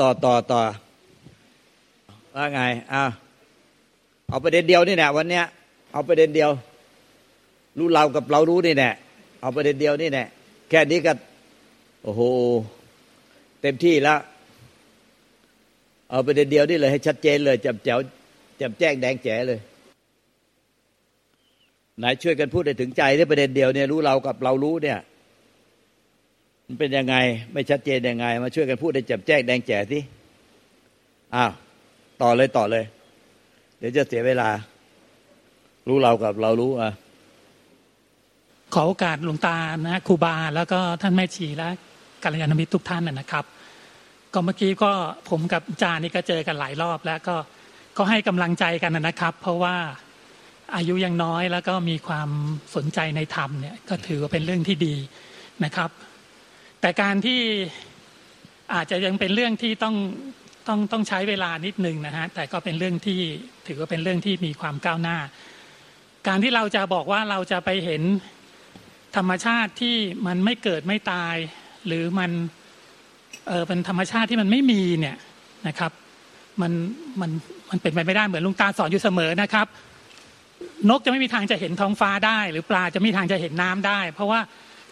ต่อต่อต่อว่าไงอ้าวเอาประเด็นเดียวนี่แหละวันเนี้ย เอาประเด็นเดียว รู้เรากับเรารู้นี่แหละเอาประเด็นเดียวนี่แหละแค่นี้ก็โอ้โหเต็มที่แล้วเอาประเด็นเดียวนี่เลยให้ชัดเจนเลยจำแจ๋วจำแจ้งแดงแจ๋เลยไหนช่วยกันพูดให้ถึงใจที่ประเด็นเดียวเนี่ยรู้เรากับเรารู้เนี่ย มันเป็นยังไง ไม่ชัดเจนยังไง มาช่วยกันพูดให้จำแจ้งแดงแจ๋ที่อ้าวต่อเลยต่อเลย เดี๋ยวจะเสียเวลา รู้เรากับเรารู้อะขอโอกาสหลวงตานะครูบาแล้วก็ท่านแม่ชีและกัลยาณมิตรทุกท่านนะครับ ก็เมื่อกี้ก็ผมกับจานี่ก็เจอกันหลายรอบแล้วก็ก็ให้กำลังใจกันนะครับ เพราะว่าอายุยังน้อยแล้วก็มีความสนใจในธรรมเนี่ยก็ถือว่าเป็นเรื่องที่ดีนะครับ แต่การที่อาจจะยังเป็นเรื่องที่ต้องต้องต้องใช้เวลานิดนึงนะฮะแต่ก็เป็นเรื่องที่ถือว่าเป็นเรื่องที่มีความก้าวหน้า การที่เราจะบอกว่าเราจะไปเห็นธรรมชาติที่มันไม่เกิดไม่ตาย หรือมันเออเป็นธรรมชาติที่มันไม่มีเนี่ยนะครับมันมันมันเป็นไปไม่ได้เหมือนลุงตาสอนอยู่เสมอนะครับ นกจะไม่มีทางจะเห็นท้องฟ้าได้ หรือปลาจะไม่มีทางจะเห็นน้ำได้ เพราะว่า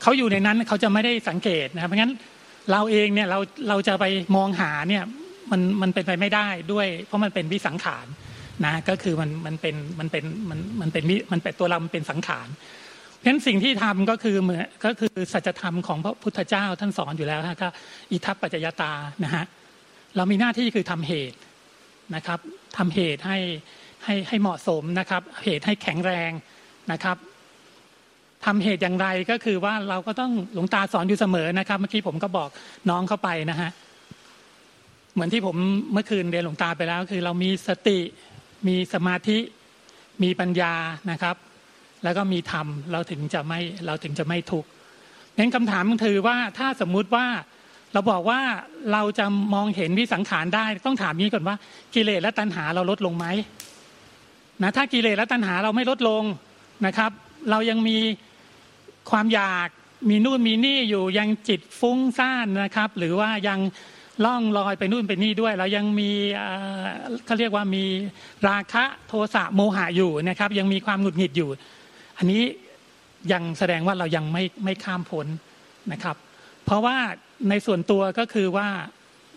เขาอยู่ในนั้นเขาจะไม่ได้สังเกตนะครับเพราะงั้นเราเองเนี่ยเราเราจะไปมองหาเนี่ยมันมันเป็นไปไม่ได้ด้วย เพราะมันเป็นวิสังขารนะก็คือมันมันเป็นมันเป็นมันมันเป็นมันเป็นตัวเรามันเป็นสังขารเพราะฉะนั้นสิ่งที่ทำก็คือเหมือนก็คือสัจธรรมของพระพุทธเจ้าท่านสอนอยู่แล้วนะก็อิทัปปัจจยตานะฮะเรามีหน้าที่คือทำเหตุนะครับทำเหตุให้ให้ให้เหมาะสมนะครับ เหตุให้แข็งแรงนะครับ ทำเหตุอย่างไรก็คือว่าเราก็ต้องหลวงตาสอนอยู่เสมอนะครับ เมื่อกี้ผมก็บอกน้องเข้าไปนะฮะเหมือนที่ผมเมื่อคืนเรียนหลวงตาไปแล้ว คือเรามีสติมีสมาธิมีปัญญานะครับ แล้วก็มีธรรมเราถึงจะไม่เราถึงจะไม่ทุกข์งั้นคำถามคือว่าถ้าสมมุติว่าเราบอกว่าเราจะมองเห็นวิสังขารได้ ต้องถามนี้ก่อนว่า กิเลสและตัณหาเราลดลงไหมนะถ้ากิเลสและตัณหาเราไม่ลดลงนะครับ เรายังมี ความอยากมีนู่นมีนี่อยู่ยังจิตฟุ้งซ่านนะครับ หรือว่ายังล่องลอยไปนู่นไปนี่ด้วยเรายังมีเขาเรียกว่ามีราคะโทสะโมหะอยู่นะครับ ยังมีความหงุดหงิดอยู่ อันนี้ยังแสดงว่าเรายังไม่ไม่ข้ามพ้นนะครับ เพราะว่าในส่วนตัวก็คือว่า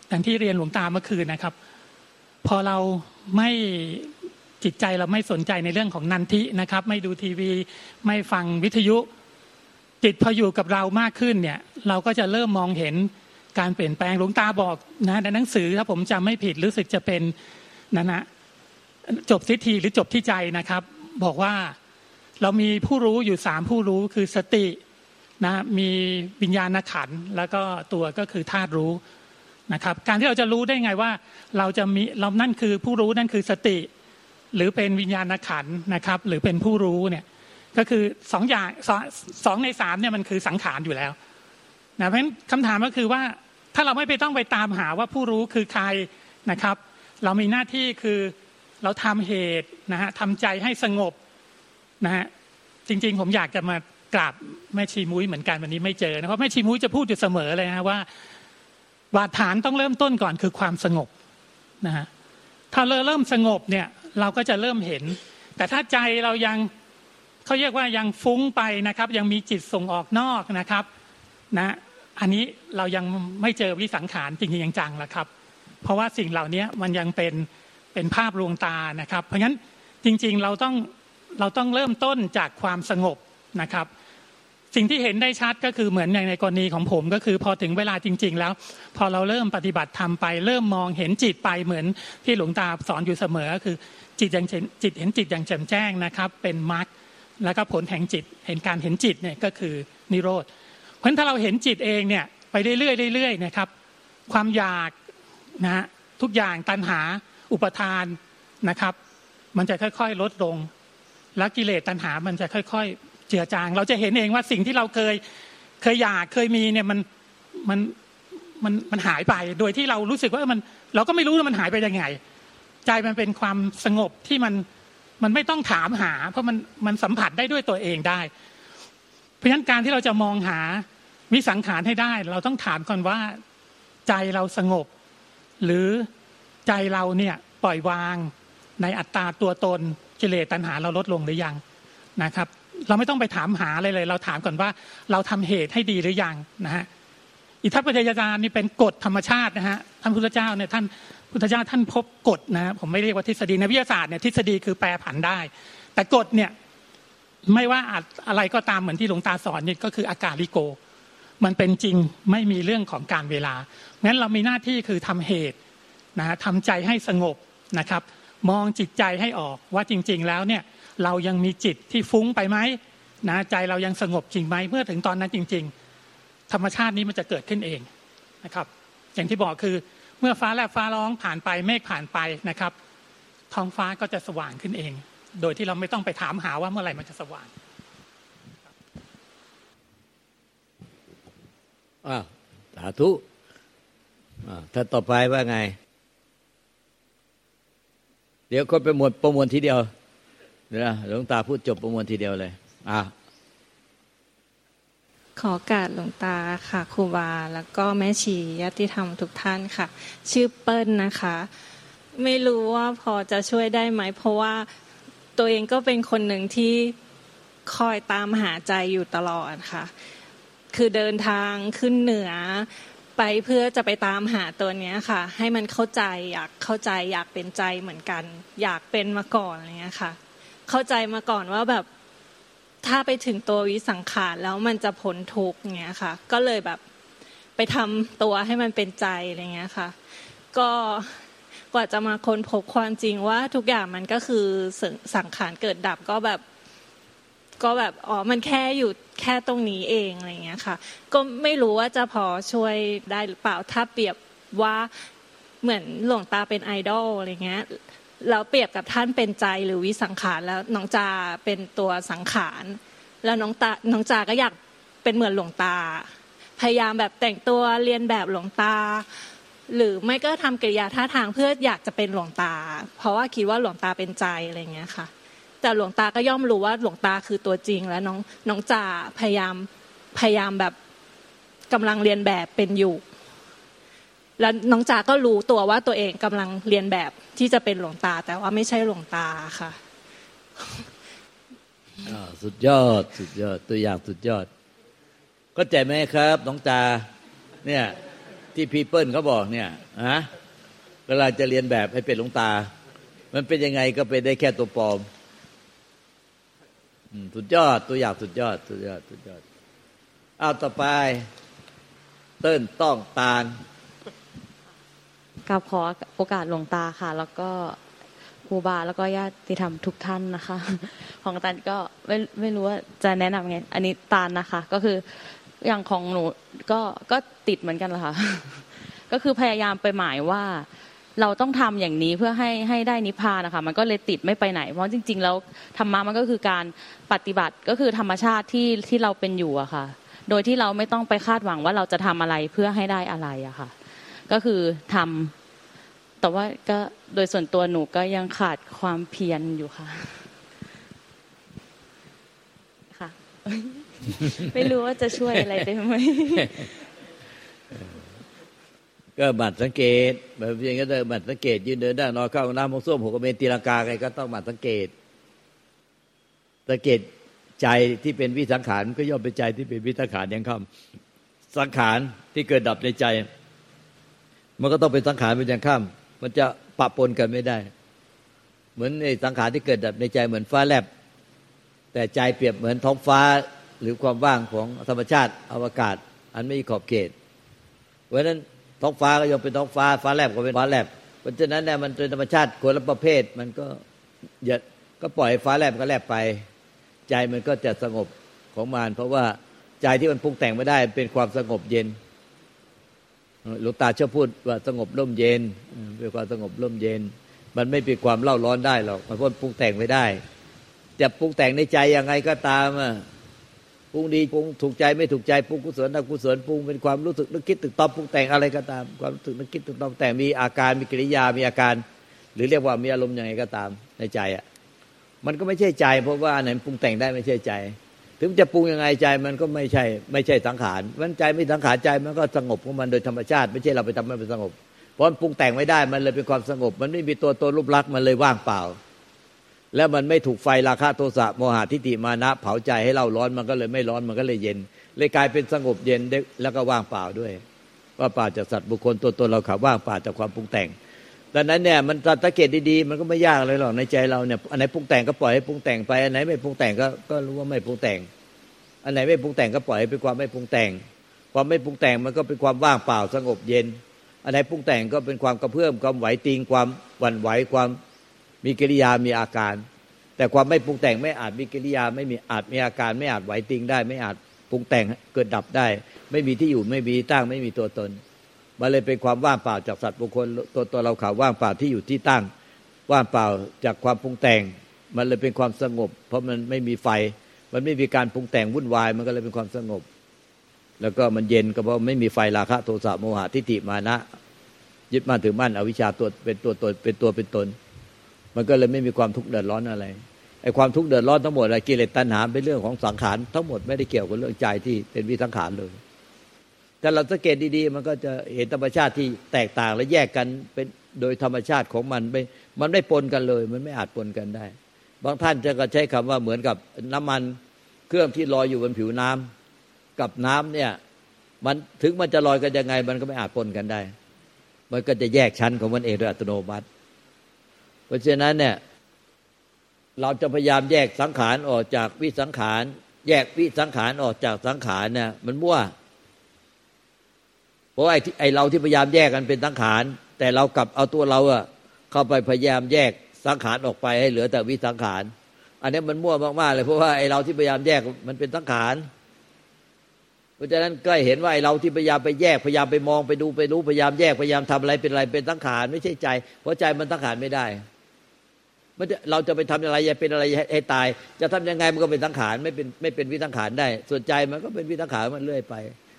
อย่างที่เรียนหลวงตาเมื่อคืนนะครับ พอเราไม่จิตใจเราไม่สนใจในเรื่องของนันทินะครับ ไม่ดูทีวี ไม่ฟังวิทยุ จิตพออยู่กับเรามากขึ้นเนี่ย เราก็จะเริ่มมองเห็นการเปลี่ยนแปลงหลวงตาบอกนะในหนังสือถ้าผมจำไม่ผิดรู้สึกจะเป็นนั่นนะจบทิฏฐิหรือจบที่ใจนะครับ บอกว่าเรามีผู้รู้อยู่สามผู้รู้คือสตินะมีวิญญาณขันแล้วก็ตัวก็คือธาตุรู้นะครับ การที่เราจะรู้ได้ไงว่า เราจะมีเรานั่นคือผู้รู้นั่นคือสติ หรือเป็นวิญญาณขันนะครับ หรือเป็นผู้รู้เนี่ย ก็คือสองอย่างสองในสามเนี่ยมันคือสังขารอยู่แล้วนะเพราะฉะนั้นคำถามก็คือว่าถ้าเราไม่ไปต้องไปตามหาว่าผู้รู้คือใครนะครับ เรามีหน้าที่คือเราทำเหตุนะฮะทำใจให้สงบนะฮะจริง ๆ ผมอยากจะมากราบแม่ชีมุ้ยเหมือนกันวันนี้ไม่เจอนะเพราะแม่ชีมุ้ยจะพูดอยู่เสมอเลยนะว่าบาดฐานต้องเริ่มต้นก่อนคือความสงบนะฮะถ้าเราเริ่มสงบเนี่ยเราก็จะเริ่มเห็น แต่ถ้าใจเรายัง เขาเรียกว่ายังฟุ้งไปนะครับ ยังมีจิตส่งออกนอกนะครับนะอันนี้เรายังไม่เจอวิสังขารจริงๆจังๆแล้วครับ เพราะว่าสิ่งเหล่านี้มันยังเป็นเป็นภาพลวงตานะครับ เพราะฉะนั้นจริงๆเราต้องเราต้องเริ่มต้นจากความสงบนะครับ สิ่งที่เห็นได้ชัดก็คือเหมือนอย่างในกรณีของผมก็คือพอถึงเวลาจริง ๆ แล้ว พอเราเริ่มปฏิบัติทำไป เริ่มมองเห็นจิตไปเหมือนที่หลวงตาสอนอยู่เสมอก็คือจิตอย่างจิตเห็นจิตอย่างแจ่มแจ้งนะครับ เป็นมรรค แล้วก็ผลแห่งจิตเห็นการเห็นจิตเนี่ยก็คือนิโรธ เพราะถ้าเราเห็นจิตเองเนี่ยไปเรื่อยๆเรื่อยๆนะครับ ความอยากนะทุกอย่างตัณหาอุปทานนะครับ มันจะค่อยๆลดลง แล้วกิเลสตัณหามันจะค่อย ๆ เจือจาง เราจะเห็นเองว่าสิ่งที่เราเคยเคยอยากเคยมีเนี่ยมันมันมันมันหายไปโดยที่เรารู้สึกว่ามัน เราก็ไม่รู้ว่ามันหายไปยังไง ใจมันเป็นความสงบที่มัน มันไม่ต้องถามหา เพราะมันมันสัมผัสได้ด้วยตัวเองได้ เพราะฉะนั้นการที่เราจะมองหาวิสังขารให้ได้ เราต้องถามก่อนว่าใจเราสงบ หรือใจเราเนี่ยปล่อยวางในอัตตาตัวตนกิเลสตัณหาเราลดลงหรือยังนะครับ เราไม่ต้องไปถามหาอะไรเลย เราถามก่อนว่าเราทำเหตุให้ดีหรือยังนะฮะอิทัปปัจจยานี่เป็นกฎธรรมชาตินะฮะท่านพุทธเจ้าเนี่ยท่าน พุทธเจ้าท่านพบกฎนะผมไม่เรียกว่าทฤษฎีในวิทยาศาสตร์เนี่ยทฤษฎีคือแปรผันได้ แต่กฎเนี่ยไม่ว่าอะไรก็ตามเหมือนที่หลวงตาสอนนี่ก็คืออากาลิโก มันเป็นจริงไม่มีเรื่องของการเวลางั้นเรามีหน้าที่คือทำเหตุนะทำใจให้สงบนะครับ มองจิตใจให้ออกว่าจริง ๆ แล้วเนี่ยเรายังมีจิตที่ฟุ้งไปไหมนะใจเรายังสงบจริงไหมเมื่อถึงตอนนั้นจริง ๆ ธรรมชาตินี้มันจะเกิดขึ้นเองนะครับ อย่างที่บอกคือ เมื่อฟ้าแลบฟ้าร้องผ่านไปเมฆผ่านไปนะครับ ท้องฟ้าก็จะสว่างขึ้นเอง โดยที่เราไม่ต้องไปถามหาว่าเมื่อไหร่มันจะสว่างอ้าวสาธุถ้าต่อไปว่าไง เดี๋ยวก็ไปหมดประมวลทีเดียวเดี๋ยวหลวงตาพูดจบประมวลทีเดียวเลย อะ ขอการหลวงตาค่ะครูบาแล้วก็แม่ชีญาติธรรมทุกท่านค่ะ ชื่อเปิ้ลนะคะ ไม่รู้ว่าพอจะช่วยได้ไหม เพราะว่าตัวเองก็เป็นคนหนึ่งที่คอยตามหาใจอยู่ตลอดค่ะ คือเดินทางขึ้นเหนือไปเพื่อจะไปตามหาตัวเนี้ยค่ะ ให้มันเข้าใจอยากเข้าใจอยากเป็นใจเหมือนกัน อยากเป็นมาก่อนอะไรเงี้ยค่ะ เข้าใจมาก่อนว่าแบบ ถ้าไปถึงตัววิสังขารแล้วมันจะพ้นทุกเงี้ยค่ะ ก็เลยแบบไปทำตัวให้มันเป็นใจอะไรเงี้ยค่ะ ก็กว่าจะมาค้นพบความจริงว่าทุกอย่างมันก็คือสังขารเกิดดับก็แบบก็แบบอ๋อมันแค่อยู่แค่ตรงนี้เองอะไรเงี้ยค่ะ ก็ไม่รู้ว่าจะพอช่วยได้หรือเปล่าถ้าเปรียบว่าเหมือนหลวงตาเป็นไอดอลอะไรเงี้ย เราเปรียบกับท่านเป็นใจหรือวิสังขารแล้วน้องจาเป็นตัวสังขาร แล้วน้องตาน้องจาก็อยากเป็นเหมือนหลวงตา พยายามแบบแต่งตัวเรียนแบบหลวงตา หรือไม่ก็ทำกิริยาท่าทางเพื่ออยากจะเป็นหลวงตา เพราะว่าคิดว่าหลวงตาเป็นใจอะไรเงี้ยค่ะ แต่หลวงตาก็ย่อมรู้ว่าหลวงตาคือตัวจริง แล้วน้องน้องจ่าพยายามพยายามแบบกำลังเรียนแบบเป็นอยู่ แล้วน้องจาก็รู้ตัวว่าตัวเองกำลังเรียนแบบที่จะเป็นหลวงตา แต่ว่าไม่ใช่หลวงตาค่ะสุดยอดสุดยอดตัวอย่างสุดยอด ก็ใจไหมครับน้องจาเนี่ยที่พีเปิลเขาบอกเนี่ยฮะเวลาจะเรียนแบบให้เป็นหลวงตา มันเป็นยังไงก็เป็นได้แค่ตัวปลอมสุดยอดตัวอย่างสุดยอดสุดยอดสุดยอดเอาต่อไป เติ้นต้องตาล กับขอโอกาสหลวงตาค่ะ แล้วก็ครูบาแล้วก็ญาติธรรมทุกท่านนะคะ ของตาลก็ไม่ไม่รู้ว่าจะแนะนำไง อันนี้ตาลนะคะ ก็คืออย่างของหนูก็ก็ติดเหมือนกันแหละค่ะ ก็คือพยายามไปหมายว่าเราต้องทำอย่างนี้เพื่อให้ให้ได้นิพพานนะคะ มันก็เลยติดไม่ไปไหน เพราะจริง ๆ แล้วธรรมะมันก็คือการปฏิบัติก็คือธรรมชาติที่ที่เราเป็นอยู่อะค่ะ โดยที่เราไม่ต้องไปคาดหวังว่าเราจะทำอะไรเพื่อให้ได้อะไรอะค่ะ ก็คือทำแต่ว่าก็โดยส่วนตัวหนูก็ยังขาดความเพียรอยู่ค่ะค่ะ ไม่รู้ว่าจะช่วยอะไรได้ไหมก็บัตรสังเกตแบบอย่างนี้ก็บัตรสังเกต ยืนเดินได้นอนเข้าน้ำมองส้วมหัวกระเบนตีลังกาใครก็ต้องบัตรสังเกต สังเกตใจที่เป็นวิสังขารก็ย่อมเป็นใจที่เป็นวิสังขารย่างคำสังขารที่เกิดดับในใจ มันก็ต้องเป็นสังขารเป็นอย่างข้าม มันจะปะปนกันไม่ได้ เหมือนในสังขารที่เกิดดับในใจเหมือนฟ้าแลบ แต่ใจเปรียบเหมือนท้องฟ้าหรือความว่างของธรรมชาติอวกาศ อันไม่มีขอบเขต เพราะฉะนั้นท้องฟ้าก็ยกเป็นท้องฟ้าฟ้าแลบก็เป็นฟ้าแลบ เพราะฉะนั้นเนี่ยมันเป็นธรรมชาติคนละประเภทมันก็อย่าก็ปล่อยฟ้าแลบก็แลบไป ใจมันก็จะสงบของมันเพราะว่าใจที่มันปรุงแต่งไม่ได้เป็นความสงบเย็น หลวงตาชอบพูดว่าสงบร่มเย็นเป็นความสงบร่มเย็น มันไม่เป็นความเล่าร้อนได้หรอกมันพ้นปรุงแต่งไม่ได้ จะปรุงแต่งในใจยังไงก็ตามอะปรุงดีปรุงถูกใจไม่ถูกใจปรุงกุศลอกุศลปรุงเป็นความรู้สึกนึกคิดตึกตอบปรุงแต่งอะไรก็ตาม ความรู้สึกนึกคิดตึกตอบแต่งมีอาการมีกิริยามีอาการ หรือเรียกว่ามีอารมณ์ยังไงก็ตามในใจอะมันก็ไม่ใช่ใจ เพราะว่าไหนปรุงแต่งได้ไม่ใช่ใจ ถึงจะปรุงยังไงใจมันก็ไม่ใช่ ไม่ใช่สังขารมันใจไม่สังขารใจมันก็สงบของมันโดยธรรมชาติ ไม่ใช่เราไปทำให้มันสงบ เพราะมันปรุงแต่งไม่ได้มันเลยเป็นความสงบ มันไม่มีตัวตนรูปลักษณ์มันเลยว่างเปล่า แล้วมันไม่ถูกไฟราคะโทสะโมหะทิฏฐิมานะ เผาใจให้เราร้อนมันก็เลยไม่ร้อนมันก็เลยเย็น เลยกลายเป็นสงบเย็นแล้วก็ว่างเปล่าด้วย ว่าป่าจากสัตว์บุคคลตัวตนเราขับว่างป่าจากความปรุงแต่ง ดังนั้นเนี่ยมันสังเกตดีๆมันก็ไม่ยากเลยหรอกในใจเราเนี่ยอันไหนปรุงแต่งก็ปล่อยให้ปรุงแต่งไปอันไหนไม่ปรุงแต่งก็ก็รู้ว่าไม่ปรุงแต่ง อันไหนไม่ปรุงแต่งก็ปล่อยให้เป็นความไม่ปรุงแต่ง ความไม่ปรุงแต่งมันก็เป็นความว่างเปล่าสงบเย็น อันไหนปรุงแต่งก็เป็นความกระเพื่อมความไหวติงความหวั่นไหวความมีกิริยามีอาการ แต่ความไม่ปรุงแต่งไม่อาจมีกิริยาไม่มีอาจมีอาการ ไม่อาจไหวติงได้ ไม่อาจปรุงแต่งเกิดดับได้ ไม่มีที่อยู่ไม่มีตั้งไม่มีตัวตน มันเลยเป็นความว่างเปล่าจากสัตว์บุคคลตัวตัวเราข่าวว่างเปล่าที่อยู่ที่ตั้ง ว่างเปล่าจากความปรุงแต่ง มันเลยเป็นความสงบ เพราะมันไม่มีไฟ มันไม่มีการปรุงแต่งวุ่นวาย มันก็เลยเป็นความสงบ แล้วก็มันเย็นก็เพราะไม่มีไฟราคะโทสะโมหะทิฏฐิมานะยึดมั่นถือมั่นอวิชชาตัวเป็นตัวตนเป็นตัวเป็นตน มันก็เลยไม่มีความทุกข์เดือดร้อนอะไรไอ้ความทุกข์เดือดร้อนทั้งหมดอะไรกิเลสตัณหาเป็นเรื่องของสังขารทั้งหมดไม่ได้เกี่ยวกับเรื่องใจที่เป็นวิสังขารเลย ถ้าเราสังเกตดีๆ มันก็จะเห็นธรรมชาติที่แตกต่างและแยกกันเป็นโดยธรรมชาติของมันไม่มันไม่ปนกันเลย มันไม่อาจปนกันได้ บางท่านจะก็ใช้คำว่าเหมือนกับน้ำมันเครื่องที่ลอยอยู่บนผิวน้ำกับน้ำเนี่ยมันถึงมันจะลอยกันยังไง มันก็ไม่อาจปนกันได้ มันก็จะแยกชั้นของมันเองโดยอัตโนมัติ เพราะฉะนั้นเนี่ยเราจะพยายามแยกสังขารออกจากวิสังขาร แยกวิสังขารออกจากสังขารเนี่ยมันมั่ว เพราะไอ้ไอ้เราที่พยายามแยกกันเป็นสังขาร แต่เรากลับเอาตัวเราอะเข้าไปพยายามแยกสังขารออกไปให้เหลือแต่วิสังขาร อันนี้มันมั่วมากๆเลยเพราะว่าไอ้เราที่พยายามแยกมันเป็นสังขาร เพราะฉะนั้นก็เห็นว่าไอ้เราที่พยายามไปแยกพยายามไปมองไปดูไปรู้พยายามแยกพยายามทำอะไรเป็นอะไรเป็นสังขารไม่ใช่ใจ เพราะใจมันสังขารไม่ได้มันเราจะไปทำอะไรอย่าเป็นอะไรให้ตาย จะทำยังไงมันก็เป็นสังขารไม่เป็นไม่เป็นวิสังขารได้ ส่วนใจมันก็เป็นวิสังขารมันเรื่อยไป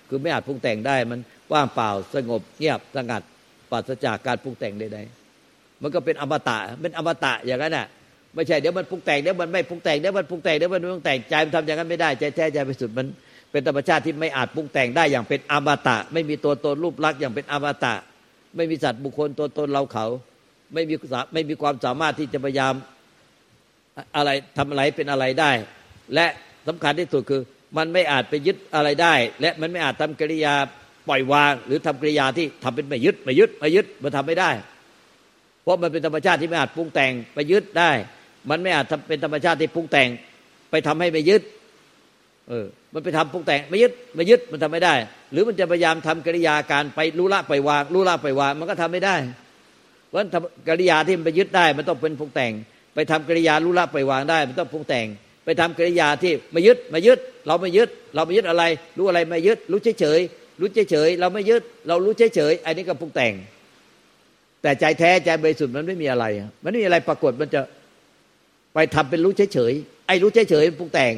คือไม่อาจปรุงแต่งได้มันว่างเปล่าสงบเงียบสงัดปราศจากการปรุงแต่งใดๆมันก็เป็นอมตะเป็นอมตะอย่างนั้นน่ะไม่ใช่เดี๋ยวมันปรุงแต่งเดี๋ยวมันไม่ปรุงแต่งเดี๋ยวมันปรุงแต่งเดี๋ยวมันปรุงแต่งใจมันทำอย่างนั้นไม่ได้ใจแท้ใจไปสุดมันเป็นธรรมชาติที่ไม่อาจปรุงแต่งได้อย่างเป็นอมตะ ไม่มีตัวตนรูปลักษณ์อย่างเป็นอมตะ ไม่มีสัตว์บุคคลตัวตนเราเขา ไม่มีไม่มีความสามารถที่จะพยายามอะไรทำอะไรเป็นอะไรได้ และสำคัญที่สุดคือ มันไม่อาจไปยึดอะไรได้ และมันไม่อาจทำกริยาปล่อยวาง หรือทำกริยาที่ทำเป็นไม่ยึดไม่ยึดไม่ยึดมันทำไม่ได้ เพราะมันเป็นธรรมชาติที่ไม่อาจปรุงแต่งไปยึดได้ มันไม่อาจทำเป็นธรรมชาติที่ปรุงแต่ง ไปทำให้ไม่ยึดเออมันไปทำปรุงแต่งไม่ยึดไม่ยึดมันทำไม่ได้ หรือมันจะพยายามทำกริยาการไปรู้ละไปวางรู้ละไปวางมันก็ทำไม่ได้เพราะกริยาที่มันไปยึดได้ มันต้องเป็นปรุงแต่ง ไปทำกริยารู้ละไปวางได้ มันต้องปรุงแต่ง ไปทำกิริยาที่ไม่ยึดไม่ยึด เราไม่ยึด เราไม่ยึดอะไร รู้อะไรไม่ยึด รู้เฉยเฉยรู้เฉยๆเราไม่ยึด เรารู้เฉยๆอันนี้ก็ปรุงแต่ง แต่ใจแท้ใจบริสุทธิ์มันไม่มีอะไร มันไม่มีอะไรปรากฏมันจะไปทำเป็นรู้เฉยๆไอ้รู้เฉยๆปรุงแต่ง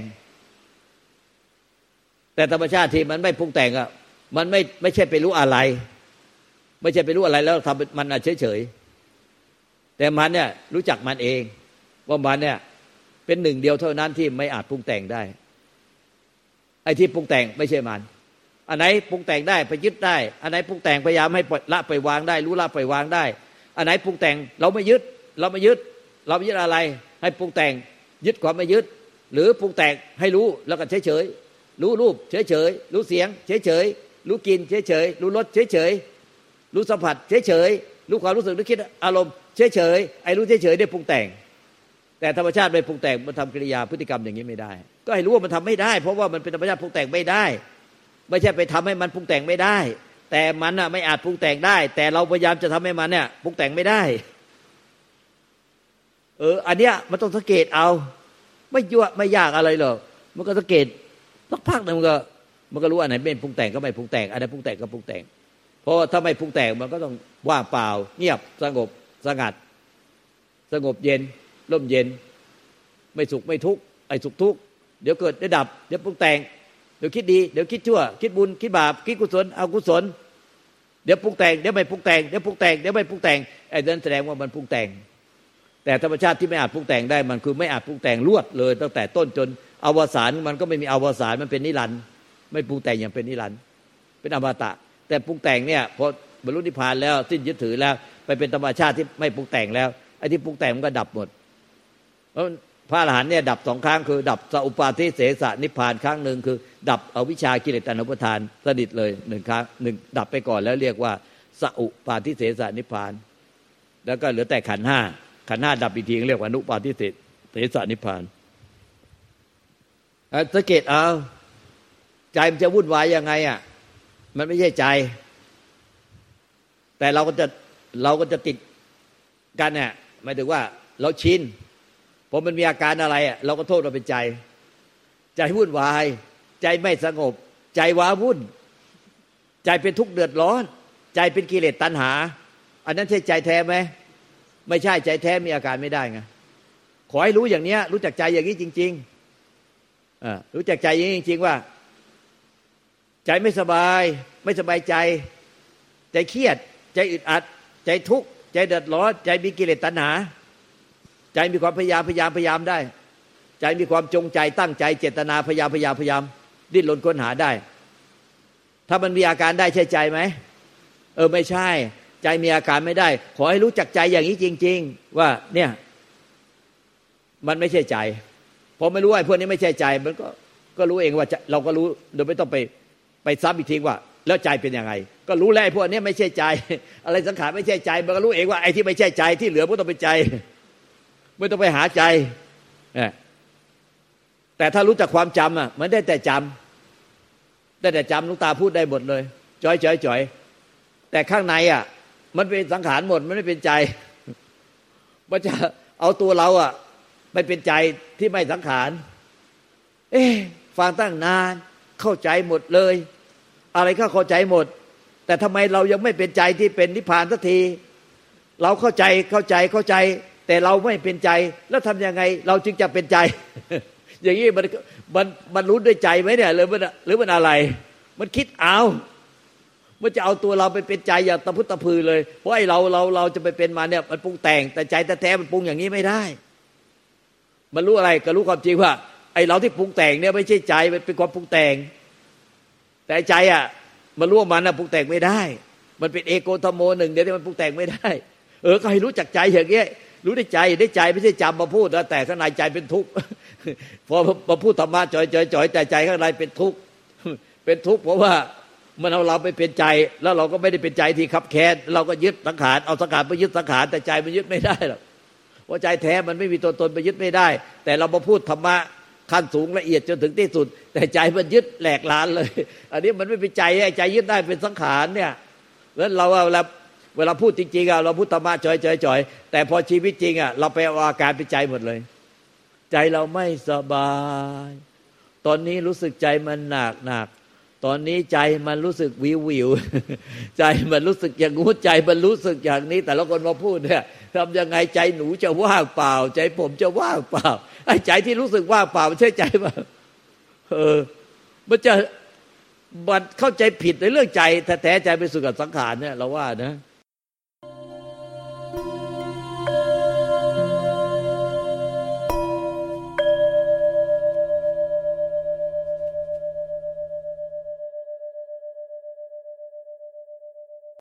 แต่ธรรมชาติที่มันไม่ปรุงแต่งอะมันไม่ไม่ใช่ไปรู้อะไร ไม่ใช่ไปรู้อะไรแล้วทำมันเฉยๆแต่มันเนี่ยรู้จักมันเองว่ามันเนี่ย เป็นหนึ่งเดียวเท่านั้นที่ไม่อาจปรุงแต่งได้ ไอ้ที่ปรุงแต่งไม่ใช่มัน อันไหนปรุงแต่งได้ไปยึดได้ อันไหนปรุงแต่งพยายามให้ละไปวางได้ รู้ละไปวางได้ อันไหนปรุงแต่งเราไม่ยึด เราไม่ยึด เราไม่ยึดอะไร ให้ปรุงแต่งยึดความไม่ยึด หรือปรุงแต่งให้รู้แล้วก็เฉยเฉยรู้รูปเฉยเฉยรู้เสียงเฉยเฉยรู้กินเฉยเฉยรู้รสเฉยเฉยรู้สัมผัสเฉยเฉยรู้ความรู้สึกนึกคิดอารมณ์เฉยเฉยไอ้รู้เฉยเฉยได้ปรุงแต่ง แต่ธรรมชาติไม่ปรุงแต่งมันทำกิริยาพฤติกรรมอย่างนี้ไม่ได้ ก็ให้รู้ว่ามันทำไม่ได้ เพราะว่ามันเป็นธรรมชาติปรุงแต่งไม่ได้ ไม่ใช่ไปทำให้มันปรุงแต่งไม่ได้ แต่มันอะไม่อาจปรุงแต่งได้ แต่เราพยายามจะทำให้มันเนี่ยปรุงแต่งไม่ได้ เออ อันเนี้ยมันต้องสังเกตเอา ไม่ยั่วไม่ยากอะไรหรอกมันก็สังเกตสักพักหนึ่งมันก็ มันก็รู้อันไหนเป็นปรุงแต่งก็ไม่ปรุงแต่งอันไหนปรุงแต่งก็ปรุงแต่ง เพราะถ้าไม่ปรุงแต่งมันก็ต้องว่างเปล่า เงียบสงบสงัด สงบเย็น ร่มเย็น ไม่สุขไม่ทุกข์ไอ้สุขทุกข์เดี๋ยวเกิดเดี๋ยวดับ เดี๋ยวปรุงแต่ง เดี๋ยวคิดดี เดี๋ยวคิดชั่ว คิดบุญ คิดบาป คิดกุศลเอากุศล เดี๋ยวปรุงแต่ง เดี๋ยวไม่ปรุงแต่ง เดี๋ยวปรุงแต่ง เดี๋ยวไม่ปรุงแต่ง ไอ้นั้นแสดงว่ามันปรุงแต่ง แต่ธรรมชาติที่ไม่อาจปรุงแต่งได้ มันคือไม่อาจปรุงแต่งลวดเลย ตั้งแต่ต้นจนอวสานมันก็ไม่มีอวสานมันเป็นนิรันด์ไม่ปรุงแต่งอย่างเป็นนิรันด์เป็นอมตะ แต่ปรุงแต่งเนี่ยพอบรรลุนิพพานแล้วสิ้นยึดถือแล้ว ไปเป็นธรรมชาติที่ไม่ปรุงแต่งแล้วไอ้ที่ปรุงแต่งมันก็ดับหมด พระอรหันต์เนี่ยดับสองครั้งคือ ดับสัพปาทิเสสนิพานครั้งหนึ่งคือ ดับอวิชากิเลสตัณหาทานสนิทเลยหนึ่งครั้งหนึ่งดับไปก่อนแล้วเรียกว่าสัพปาทิเสสนิพาน แล้วก็เหลือแต่ขันห้าขันห้าดับอีกทีเรียกว่านุปาทิเสสนิพานสังเกตเอาใจมันจะวุ่นวายยังไงอะมันไม่ใช่ใจ แต่เราก็จะเราก็จะติดกันเนี่ยหมายถึงว่าเราชิน อมันมีอาการอะไรอะเราก็โทษเราเป็นใจ ใจวุ่นวาย ใจไม่สงบ ใจว้าวุ่น ใจเป็นทุกข์เดือดร้อน ใจเป็นกิเลสตัณหา อันนั้นใช่ใจแท้ไหมไม่ใช่ใจแท้มีอาการไม่ได้ไงขอให้รู้อย่างเนี้ย รู้จักใจอย่างนี้จริงๆอรู้จักใจอย่างนี้จริง ๆ ว่า ใจไม่สบาย ไม่สบายใจ ใจเครียด ใจอึดอัด ใจทุกข์ใจเดือดร้อน ใจมีกิเลสตัณหา ใจมีความพยายามพยายามพยายามได้ ใจมีความจงใจตั้งใจเจตนาพยายามพยายามพยายาม ดิ้นรนค้นหาได้ ถ้ามันมีอาการได้ใช่ใจไหมเออไม่ใช่ ใจมีอาการไม่ได้ ขอให้รู้จักใจอย่างนี้จริง ๆ ว่าเนี่ยมันไม่ใช่ใจพอไม่รู้ไอ้พวกนี้ไม่ใช่ใจ มันก็ก็รู้เองว่าเราก็รู้โดยไม่ต้องไปไปซ้ำอีกทีว่า แล้วใจเป็นยังไง ก็รู้แล้วไอ้พวกนี้ไม่ใช่ใจ อะไรสังขารไม่ใช่ใจ มันก็รู้เองว่าไอ้ที่ไม่ใช่ใจที่เหลือก็ต้องเป็นใจ ไม่ต้องไปหาใจแต่ถ้ารู้จักความจำอะ มันได้แต่จำได้แต่จำลูกตาพูดได้หมดเลยจอยจอยจอยแต่ข้างในอะ มันเป็นสังขารหมด มันไม่เป็นใจ มันจะเอาตัวเราอะไปเป็นใจที่ไม่สังขาร เอ๊ฟังตั้งนาน เข้าใจหมดเลย อะไรก็เข้าใจหมด แต่ทำไมเรายังไม่เป็นใจที่เป็นนิพพานสักที เราเข้าใจเข้าใจเข้าใจ แต่เราไม่เป็นใจแล้วทํำยังไง เราจึงจะเป็นใจ อย่างนี้มันมันมันรู้ด้วยใจไหมเนี่ยหรือมันหรือมันอะไร มันคิดเอามันจะเอาตัวเราไปเป็นใจอย่างตะพุตตะพือเลย เพราะไอ้เราเราเราจะไปเป็นมาเนี่ยมันปรุงแต่งแต่ใจแท้ๆมันปรุงอย่างนี้ไม่ได้ มันรู้อะไรก็รู้ความจริงว่า ไอ้เราที่ปรุงแต่งเนี่ยไม่ใช่ใจมันเป็นความปรุงแต่ง แต่ใจอะมันรู้ว่ามันนะปรุงแต่งไม่ได้ มันเป็นเอโกธโมหนึ่งเดียวที่มันปรุงแต่งไม่ได้ เออก็ให้รู้จักใจอย่างเงี้ย รู้ได้ใจได้ใจไม่ใช่จำมาพูดแล้วแต่ข้างในใจเป็นทุกข์พอมาพูดธรรมะจ่อยจ่อยจ่อยแต่ใจข้างในเป็นทุกข์เป็นทุกข์เพราะว่ามันเอาเราไปเป็นใจ แล้วเราก็ไม่ได้เป็นใจที่ขับแค้นเราก็ยึดสังขารเอาสังขารไปยึดสังขารแต่ใจมันยึดไม่ได้หรอกว่าใจแท้มันไม่มีตัวตนไปยึดไม่ได้ แต่เรามาพูดธรรมะขั้นสูงละเอียดจนถึงที่สุด แต่ใจมันยึดแหลกลานเลย อันนี้มันไม่เป็นใจใจยึดได้เป็นสังขารเนี่ยแล้วเราเวลา เวลาพูดจริงๆอะเราพูดธรรมะจ่อยจ่อยจอยแต่พอชีวิตจริงอะเราไปเอาอาการเป็นใจหมดเลย ใจเราไม่สบาย ตอนนี้รู้สึกใจมันหนักหนักตอนนี้ใจมันรู้สึกวิววิวใจมันรู้สึกอย่างงู้ใจมันรู้สึกอย่างนี้ แต่ละคนมาพูดเนี่ยทำยังไงใจหนูจะว่างเปล่า ใจผมจะว่างเปล่าไอ้ใจที่รู้สึกว่างเปล่าไม่ใช่ใจมาเออ มันจะมันเข้าใจผิดในเรื่องใจแท้ใจไปสู่กับสังขารเนี่ย เราว่านะ